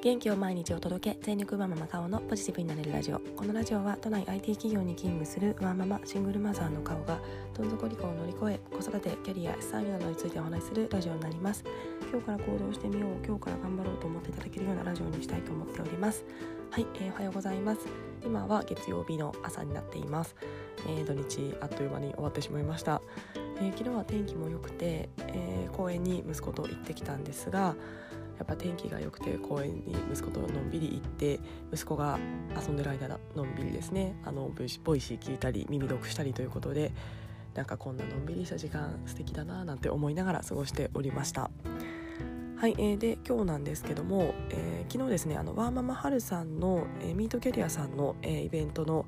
元気を毎日お届け。全力ワンママ顔のポジティブになれるラジオ。このラジオは都内 IT 企業に勤務するワンママシングルマザーの顔がどん底離婚を乗り越え子育てキャリア資産業などについてお話しするラジオになります。今日から行動してみよう今日から頑張ろうと思っていただけるようなラジオにしたいと思っております。はい、えー、おはようございます。今は月曜日の朝になっています、えー、土日あっという間に終わってしまいました、えー、昨日は天気も良くて、え公園に息子と行ってきたんですがやっぱ天気が良くて公園に息子とのんびり行って息子が遊んでる間のんびりですねあの Voicy 聞いたり耳読したりということでなんかこんなのんびりした時間素敵だななんて思いながら過ごしておりました。はい、えー、で今日なんですけども、えー、昨日ですねあのワーママはるさんの、えー、ミートキャリアさんの、えー、イベントの、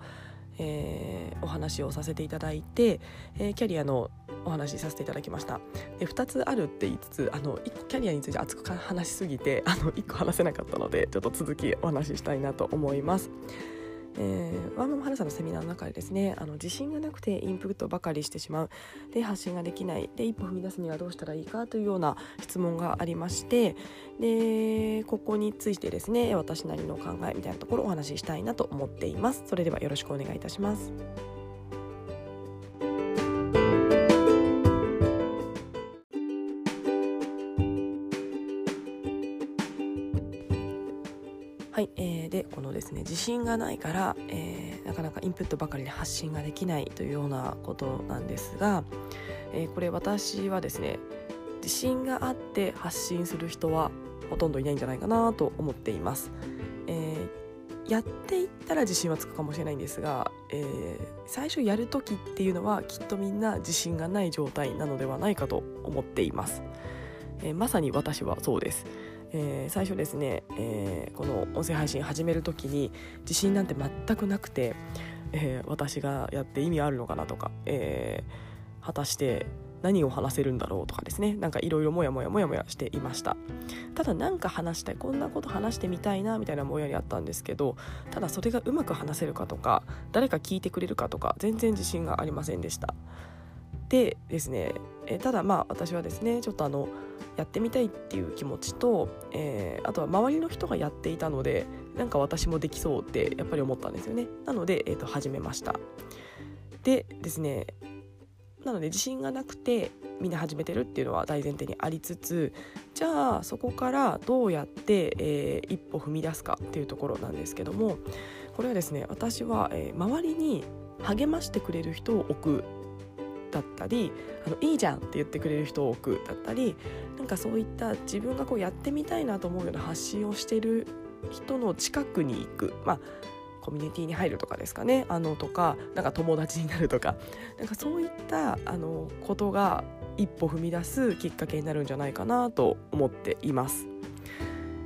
えー、お話をさせていただいて、えー、キャリアのお話しさせていただきましたで2つあるって言いつつあのキャリアについて熱く話しすぎてあの1個話せなかったのでちょっと続きお話ししたいなと思います。えー、ワンマンハルさんのセミナーの中でですねあの自信がなくてインプットばかりしてしまう。で発信ができない。で一歩踏み出すにはどうしたらいいかというような質問がありましてでここについてですね私なりの考えみたいなところをお話ししたいなと思っています。それではよろしくお願いいたします。信がないから、えー、なかなかインプットばかりで発信ができないというようなことなんですが、えー、これ私はですね自信があって発信する人はほとんどいないんじゃないかなと思っています。えー、やっていったら自信はつくかもしれないんですが、えー、最初やる時っていうのはきっとみんな自信がない状態なのではないかと思っています。えー、まさに私はそうです。えー、最初ですね、えー、この音声配信始める時に自信なんて全くなくて、えー、私がやって意味あるのかなとか、え果たして何を話せるんだろうとかですね。なんかいろいろモヤモヤモヤモヤしていました。ただ何か話したいこんなこと話してみたいなみたいなもやにあったんですけどただそれがうまく話せるかとか誰か聞いてくれるかとか全然自信がありませんでした。でですね、えただまあ私はですねちょっとあのやってみたいっていう気持ちと、えー、あとは周りの人がやっていたのでなんか私もできそうってやっぱり思ったんですよね。なので、えー、と始めました。でですねなので自信がなくてみんな始めてるっていうのは大前提にありつつじゃあそこからどうやって、えー、一歩踏み出すかっていうところなんですけどもこれはですね私は、えー、周りに励ましてくれる人を置くだったりあのいいじゃんって言ってくれる人を置くだったりなんかそういった自分がこうやってみたいなと思うような発信をしてる人の近くに行く。まあコミュニティに入るとかですかね。あのとかなんか友達になるとか。なんかそういったあのことが一歩踏み出すきっかけになるんじゃないかなと思っています。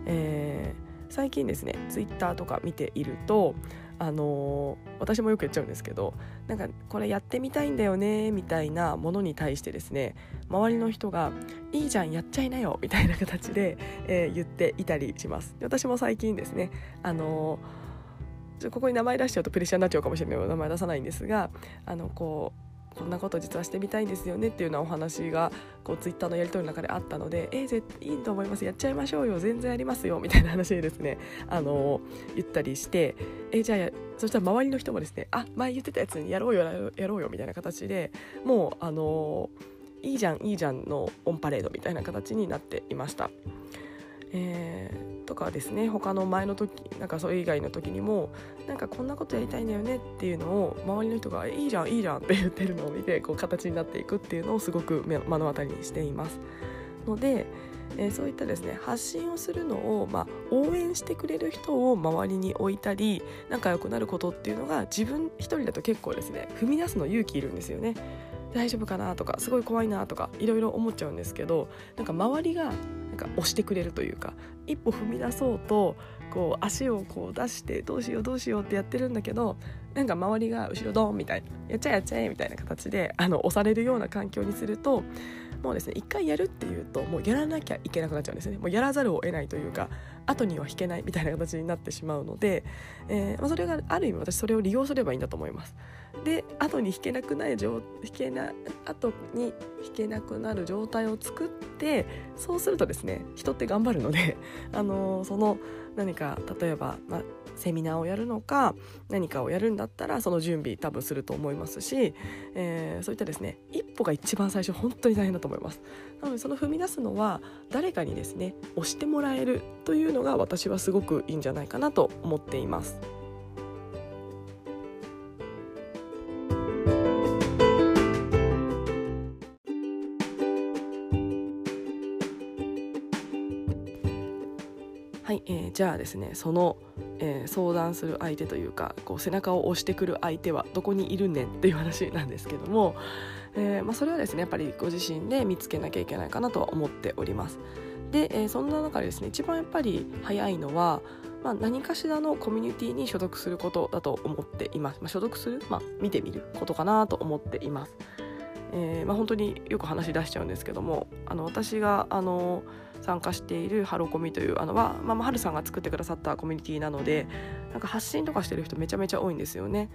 えー、最近ですねツイッターとか見ているとあのー、私もよく言っちゃうんですけどなんかこれやってみたいんだよねみたいなものに対してですね周りの人が「いいじゃんやっちゃいなよ」みたいな形で、えー、言っていたりします。私も最近ですねあのー、ここに名前出しちゃうとプレッシャーになっちゃうかもしれないので名前出さないんですがあのこうこんなこと実はしてみたいんですよねっていうようなお話がこうツイッターのやり取りの中であったので「えー、絶対いいと思います。やっちゃいましょうよ。全然ありますよ」みたいな話でですね。あの言ったりして「えー、じゃあそしたら周りの人もですねあ前言ってたやつにやろうよやろうよみたいな形でもうあのいいじゃんいいじゃんのオンパレードみたいな形になっていました。えー、とかですね他の前の時なんかそれ以外の時にもなんかこんなことやりたいんだよねっていうのを周りの人が「いいじゃんいいじゃん」って言ってるのを見てこう形になっていくっていうのをすごく目の当たりにしています。ので、えー、そういったですね発信をするのを、まあ、応援してくれる人を周りに置いたり仲良くなることっていうのが自分一人だと結構ですね踏み出すの勇気いるんですよね。大丈夫かなとかすごい怖いなとかいろいろ思っちゃうんですけどなんか周りがなんか押してくれるというか一歩踏み出そうとこう足をこう出してどうしようどうしようってやってるんだけどなんか周りが後ろドンみたいなやっちゃえやっちゃえみたいな形であの押されるような環境にするともうですね一回やるっていうともうやらなきゃいけなくなっちゃうんですねもうやらざるを得ないというか後には引けないみたいな形になってしまうので、えー、まあ、それがある意味私それを利用すればいいんだと思います。で後に引けなくない引けな後に引けなくなる状態を作ってそうするとですね人って頑張るので、あのー、その何か例えば、まあ、セミナーをやるのか何かをやるんだだったらその準備多分すると思いますし、えー、そういったですね一歩が一番最初本当に大変だと思います。なのでその踏み出すのは誰かにですね押してもらえるというのが私はすごくいいんじゃないかなと思っています。はい、えー、じゃあですねそのえー、相談する相手というかこう背中を押してくる相手はどこにいるねんっていう話なんですけども、えーまあ、それはですねやっぱりご自身で見つけなきゃいけないかなとは思っております。で、えー、そんな中でですね一番やっぱり早いのは、まあ、何かしらのコミュニティに所属することだと思っています。まあ、所属する、まあ、見てみることかなと思っています。えーまあ、本当によく話し出しちゃうんですけどもあの私があの参加しているハロコミというあのは、まあ、はるさんが作ってくださったコミュニティなのでなんか発信とかしてる人めちゃめちゃ多いんですよね。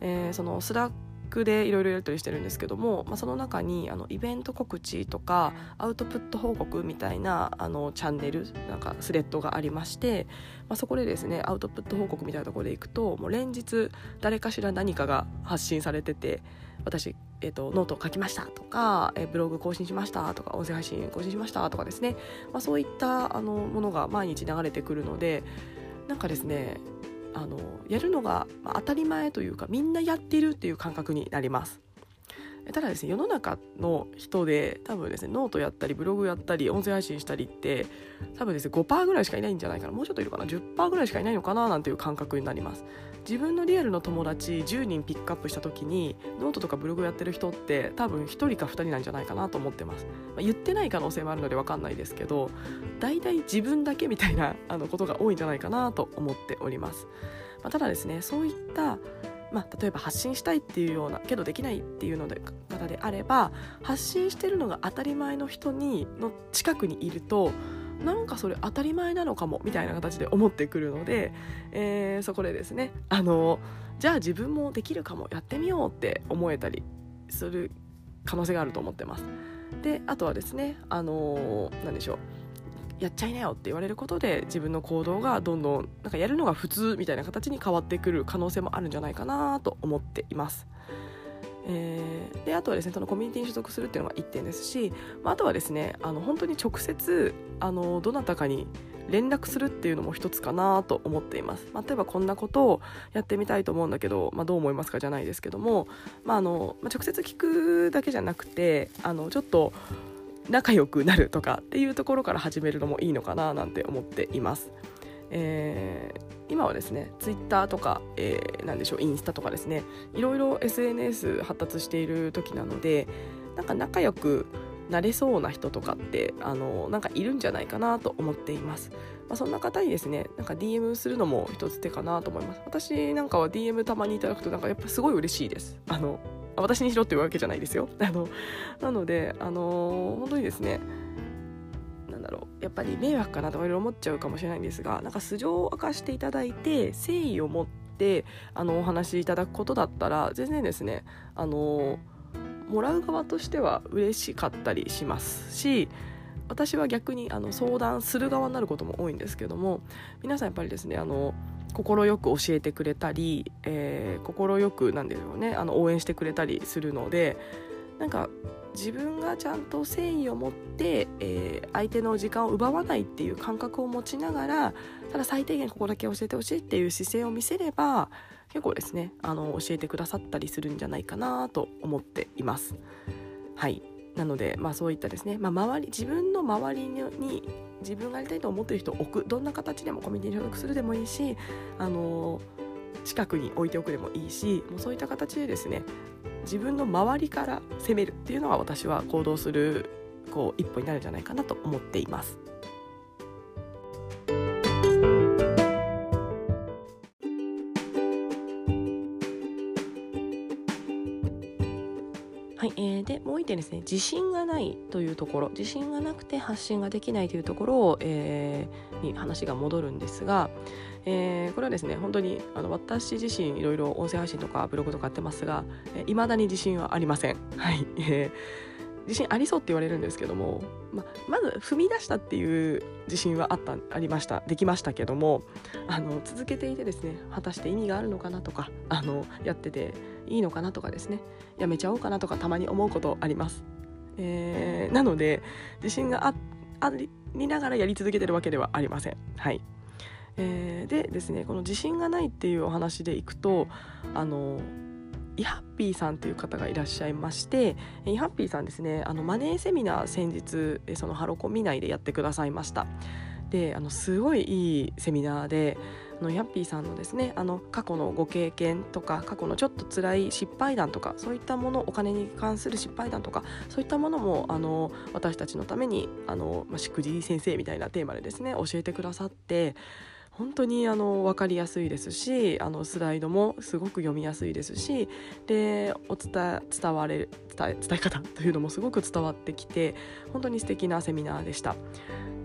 えー、その Slack でいろいろやり取りしてるんですけども、まあ、その中にあのイベント告知とかアウトプット報告みたいなあのチャンネルなんかスレッドがありまして、まあ、そこでですねアウトプット報告みたいなところでいくともう連日誰かしら何かが発信されてて私、えーと、ノートを書きましたとか、えー、ブログ更新しましたとか音声配信更新しましたとかですね、まあ、そういったあのものが毎日流れてくるのでなんかですねあのやるのが当たり前というかみんなやってるっていう感覚になります。ただですね世の中の人で多分ですねノートやったりブログやったり音声配信したりって多分ですね5%ぐらいしかいないんじゃないかな。もうちょっといるかな。10%ぐらいしかいないのかななんていう感覚になります。自分のリアルの友達10人ピックアップした時にノートとかブログやってる人って多分1人か2人なんじゃないかなと思ってます、まあ、言ってない可能性もあるので分かんないですけど大体自分だけみたいな あのことが多いんじゃないかなと思っております、まあ、ただですねそういったまあ、例えば発信したいっていうようなけどできないっていうので方であれば発信してるのが当たり前の人にの近くにいるとなんかそれ当たり前なのかもみたいな形で思ってくるので、えー、そこでですねあのじゃあ自分もできるかもやってみようって思えたりする可能性があると思ってます。であとはですねあの何でしょうやっちゃいなよって言われることで自分の行動がどんどんなんかやるのが普通みたいな形に変わってくる可能性もあるんじゃないかなと思っています。えー、であとはですねそのコミュニティに所属するっていうのが1点ですし、まあ、あとはですねあの本当に直接あのどなたかに連絡するっていうのも一つかなと思っています、まあ、例えばこんなことをやってみたいと思うんだけど、まあ、どう思いますかじゃないですけども、まああのまあ、直接聞くだけじゃなくてあのちょっと仲良くなるとかっていうところから始めるのもいいのかななんて思っています。えー、今はですねツイッターとか、えー、なんでしょうインスタとかですねいろいろ SNS 発達している時なのでなんか仲良くなれそうな人とかってあのなんかいるんじゃないかなと思っています、まあ、そんな方にですねなんか DM するのも一つ手かなと思います。私なんかは DM たまにいただくとなんかやっぱすごい嬉しいです。あの私にしろっていうわけじゃないですよ。あのなのであの本当にですねだろうやっぱり迷惑かなとかいろいろ思っちゃうかもしれないんですがなんか素性を明かしていただいて誠意を持ってあのお話しいただくことだったら全然ですねあのもらう側としては嬉しかったりしますし私は逆にあの相談する側になることも多いんですけども皆さんやっぱりですねあの快く教えてくれたり、えー、くなんでしょうねあの応援してくれたりするのでなんか自分がちゃんと誠意を持って、えー、相手の時間を奪わないっていう感覚を持ちながらただ最低限ここだけ教えてほしいっていう姿勢を見せれば結構ですねあの教えてくださったりするんじゃないかなと思っています。はいなので、まあ、そういったですね、まあ、周り自分の周りに自分がやりたいと思っている人を置くどんな形でもコミュニティに所属するでもいいしあの近くに置いておくでもいいしもうそういった形でですね自分の周りから攻めるっていうのが私は行動するこう一歩になるんじゃないかなと思っています。てですね自信がないというところ自信がなくて発信ができないというところを、えー、に話が戻るんですが、えー、これはですね本当にあの私自身いろいろ音声配信とかブログとかやってますがいま、えー、だに自信はありません。はいえー自信ありそうって言われるんですけども、ままず踏み出したっていう自信はあったありましたできましたけどもあの続けていてですね果たして意味があるのかなとかあのやってていいのかなとかですねやめちゃおうかなとかたまに思うことあります。えー、なので自信がありながらやり続けてるわけではありません。はいえー、でですねこの自信がないっていうお話でいくとあのイハッピーさんという方がいらっしゃいましてイハッピーさんですねあのマネーセミナー先日そのハロコミ内でやってくださいました。であのすごいいいセミナーであのヤッピーさんのですねあの過去のご経験とか過去のちょっと辛い失敗談とかそういったものお金に関する失敗談とかそういったものもあの私たちのためにあの、まあ、しくじり先生みたいなテーマでですね教えてくださって本当にあの分かりやすいですしあのスライドもすごく読みやすいですしでお伝伝われ伝え伝え方というのもすごく伝わってきて本当に素敵なセミナーでした。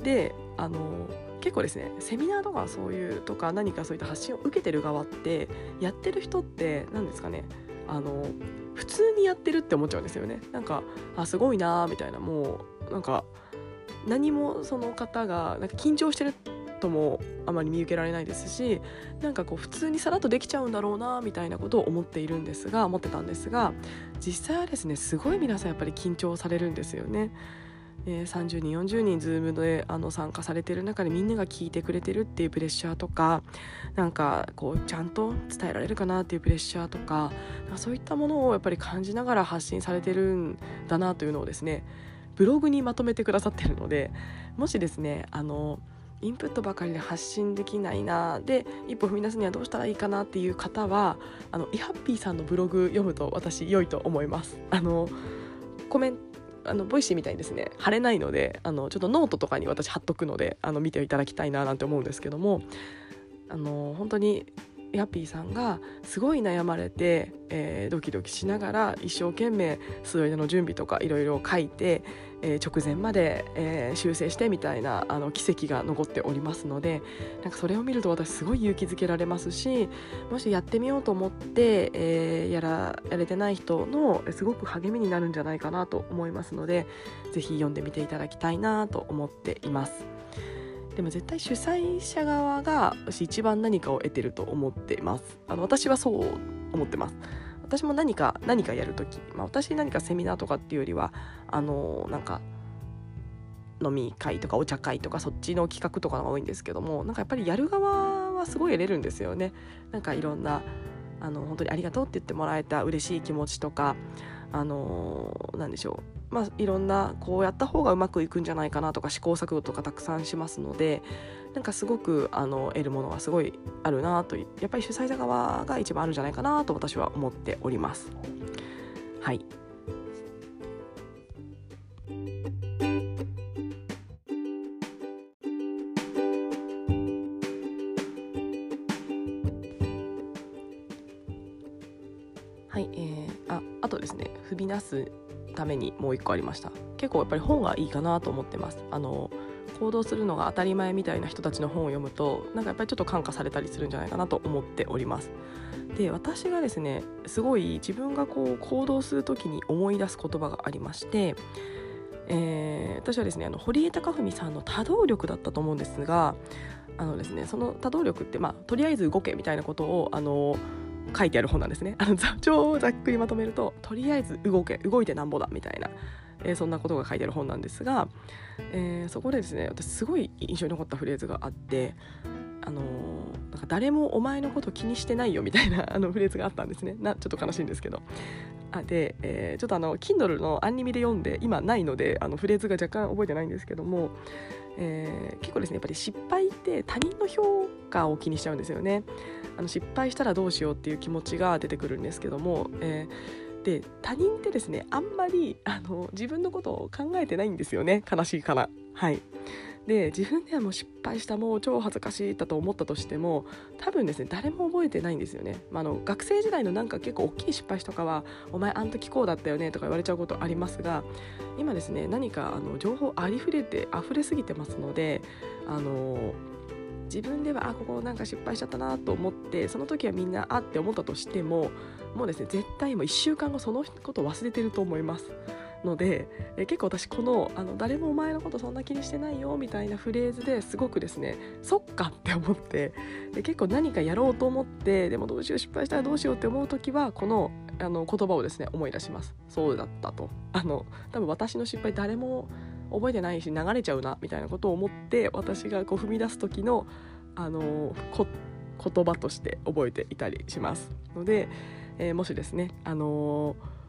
であの結構ですねセミナーとかそういうとか何かそういった発信を受けてる側ってやってる人って何ですかねあの普通にやってるって思っちゃうんですよねなんかあすごいなみたいなもうなんか何もその方がなんか緊張してるともあまり見受けられないですしなんかこう普通にさらっとできちゃうんだろうなみたいなことを思っているんですが思ってたんですが実際はですねすごい皆さんやっぱり緊張されるんですよね。えー、30人40人 Zoom であの参加されてる中でみんなが聞いてくれてるっていうプレッシャーとかなんかこうちゃんと伝えられるかなっていうプレッシャーとかそういったものをやっぱり感じながら発信されてるんだなというのをですねブログにまとめてくださってるのでもしですねあのインプットばかりで発信できないなで一歩踏み出すにはどうしたらいいかなっていう方はあのイハッピーさんのブログ読むと私良いと思います。あのコメントあの Voicy みたいにですね。貼れないのであのちょっとノートとかに私貼っとくのであの見ていただきたいななんて思うんですけどもあの本当にヤッピーさんがすごい悩まれて、えー、ドキドキしながら一生懸命スライドの準備とかいろいろ書いて、えー、直前まで、えー、修正してみたいなあの軌跡が残っておりますのでなんかそれを見ると私すごい勇気づけられますしもしやってみようと思って、えー、やらやれてない人のすごく励みになるんじゃないかなと思いますのでぜひ読んでみていただきたいなと思っています。でも絶対主催者側が私一番何かを得てると思っていますあの私はそう思ってます私も何か何かやるとき、まあ、私何かセミナーとかっていうよりはあのなんか飲み会とかお茶会とかそっちの企画とかが多いんですけどもなんかやっぱりやる側はすごい得れるんですよね。なんかいろんなあの本当にありがとうって言ってもらえた嬉しい気持ちとかあの何でしょうまあいろんなこうやった方がうまくいくんじゃないかなとか試行錯誤とかたくさんしますのでなんかすごくあの得るものはすごいあるなとやっぱり主催者側が一番あるんじゃないかなと私は思っております。はい、すためにもう一個ありました。結構やっぱり本がいいかなと思ってます。あの行動するのが当たり前みたいな人たちの本を読むとなんかやっぱりちょっと感化されたりするんじゃないかなと思っております。で私がですねすごい自分がこう行動する時に思い出す言葉がありましてえー、私はですねあの堀江貴文さんの多動力だったと思うんですがあのですねその多動力って、まあ、とりあえず動けみたいなことをあの書いてある本なんですね。あの座長をざっくりまとめるととりあえず動け動いてなんぼだみたいな、えー、そんなことが書いてある本なんですが、えー、そこでですね私すごい印象に残ったフレーズがあってあの、なんか誰もお前のこと気にしてないよみたいなあのフレーズがあったんですね。なちょっと悲しいんですけど。あで、えー、ちょっとあの Kindle のアンニメで読んで今ないのであのフレーズが若干覚えてないんですけども、えー、結構ですねやっぱり失敗って他人の評価を気にしちゃうんですよね。あの失敗したらどうしようっていう気持ちが出てくるんですけども、えー、で他人ってですねあんまりあの自分のことを考えてないんですよね。悲しいから。はい。で自分ではもう失敗したもう超恥ずかしいだと思ったとしても多分ですね誰も覚えてないんですよね、まあ、の学生時代のなんか結構大きい失敗とかは「お前あの時こうだったよね」とか言われちゃうことありますが今ですね何かあの情報ありふれて溢れすぎてますのであの自分ではあここなんか失敗しちゃったなと思ってその時はみんなあって思ったとしてももうですね絶対もう1週間後そのことを忘れてると思います。のでえ結構私このあの「誰もお前のことそんな気にしてないよ」みたいなフレーズですごくですねそっかって思ってで結構何かやろうと思ってでもどうしよう失敗したらどうしようって思う時はこのあの言葉をですね思い出します。そうだったと。あの多分私の失敗誰も覚えてないし流れちゃうなみたいなことを思って私がこう踏み出す時のあの言葉として覚えていたりします。ので、えー、もしですねあのー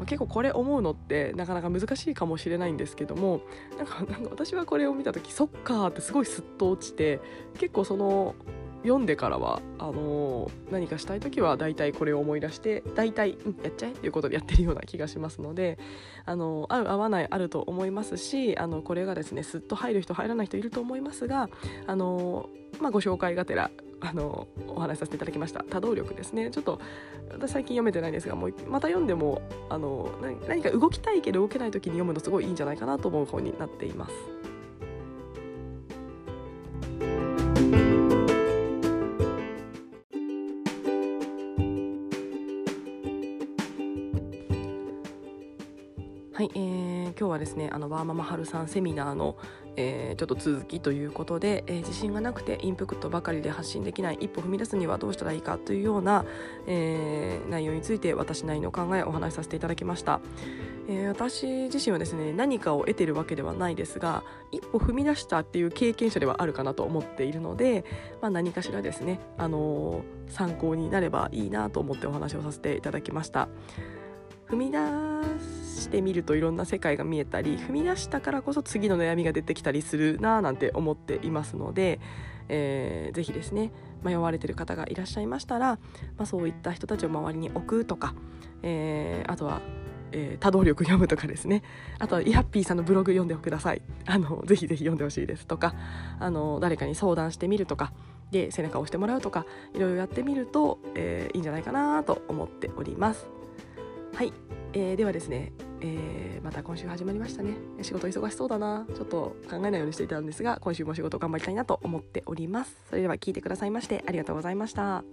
ま結構これ思うのってなかなか難しいかもしれないんですけどもなんかなんか私はこれを見た時そっかってすごいすっと落ちて結構その読んでからはあのー、何かしたい時は大体これを思い出して大体、うん、やっちゃえっていうことでやってるような気がしますので、あのー、合う合わないあると思いますしあのこれがですねすっと入る人入らない人いると思いますが、あのー、まあ、ご紹介がてらあのお話しさせていただきました。多動力ですね。ちょっと私最近読めてないんですがもうまた読んでもあの何か動きたいけど動けない時に読むのすごいいいんじゃないかなと思う本になっています。はい、えー、今日はですねあのワーママハルさんセミナーの、えー、ちょっと続きということで、えー、自信がなくてインプットばかりで発信できない一歩踏み出すにはどうしたらいいかというような、えー、内容について私なりの考えをお話しさせていただきました。え、私自身はですね何かを得てるわけではないですが一歩踏み出したっていう経験者ではあるかなと思っているので、まあ、何かしらですね、あの、参考になればいいなと思ってお話をさせていただきました。踏み出してみるといろんな世界が見えたり踏み出したからこそ次の悩みが出てきたりするなぁなんて思っていますので、えー、ぜひですね迷われてる方がいらっしゃいましたら、まあ、そういった人たちを周りに置くとか、えー、あとはえー、多動力読むとかですね。あとはイハッピーさんのブログ読んでください。あのぜひぜひ読んでほしいですとかあの誰かに相談してみるとかで背中を押してもらうとかいろいろやってみると、えー、いいんじゃないかなと思っております。はい、えー、ではですねえー、また今週始まりましたね。仕事忙しそうだな。ちょっと考えないようにしていたんですが今週も仕事頑張りたいなと思っております。それでは聞いてくださいましてありがとうございました。